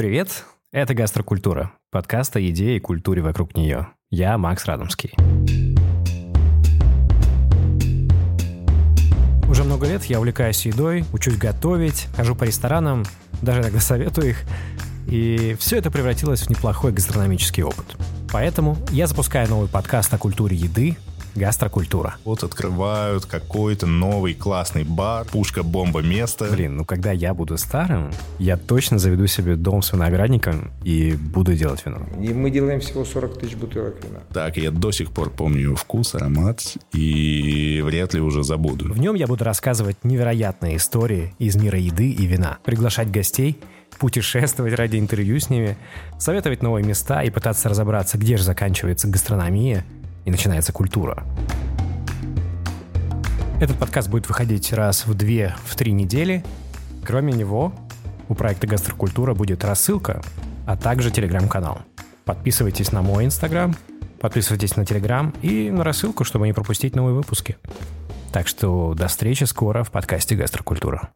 Привет, это «Гастрокультура», подкаст о еде и культуре вокруг нее. Я Макс Радомский. Уже много лет я увлекаюсь едой, учусь готовить, хожу по ресторанам, даже иногда советую их. И все это превратилось в неплохой гастрономический опыт. Поэтому я запускаю новый подкаст о культуре еды Гастрокультура. Вот открывают какой-то новый классный бар, пушка-бомба место. Блин, ну когда я буду старым, я точно заведу себе дом с виноградником и буду делать вино. И мы делаем всего 40 тысяч бутылок вина. Так, я до сих пор помню вкус, аромат и вряд ли уже забуду. В нем я буду рассказывать невероятные истории из мира еды и вина, приглашать гостей, путешествовать ради интервью с ними, советовать новые места и пытаться разобраться, где же заканчивается гастрономия – и начинается культура. Этот подкаст будет выходить раз в две, в три недели. Кроме него, у проекта «Гастрокультура» будет рассылка, а также телеграм-канал. Подписывайтесь на мой инстаграм, подписывайтесь на телеграм и на рассылку, чтобы не пропустить новые выпуски. Так что до встречи скоро в подкасте «Гастрокультура».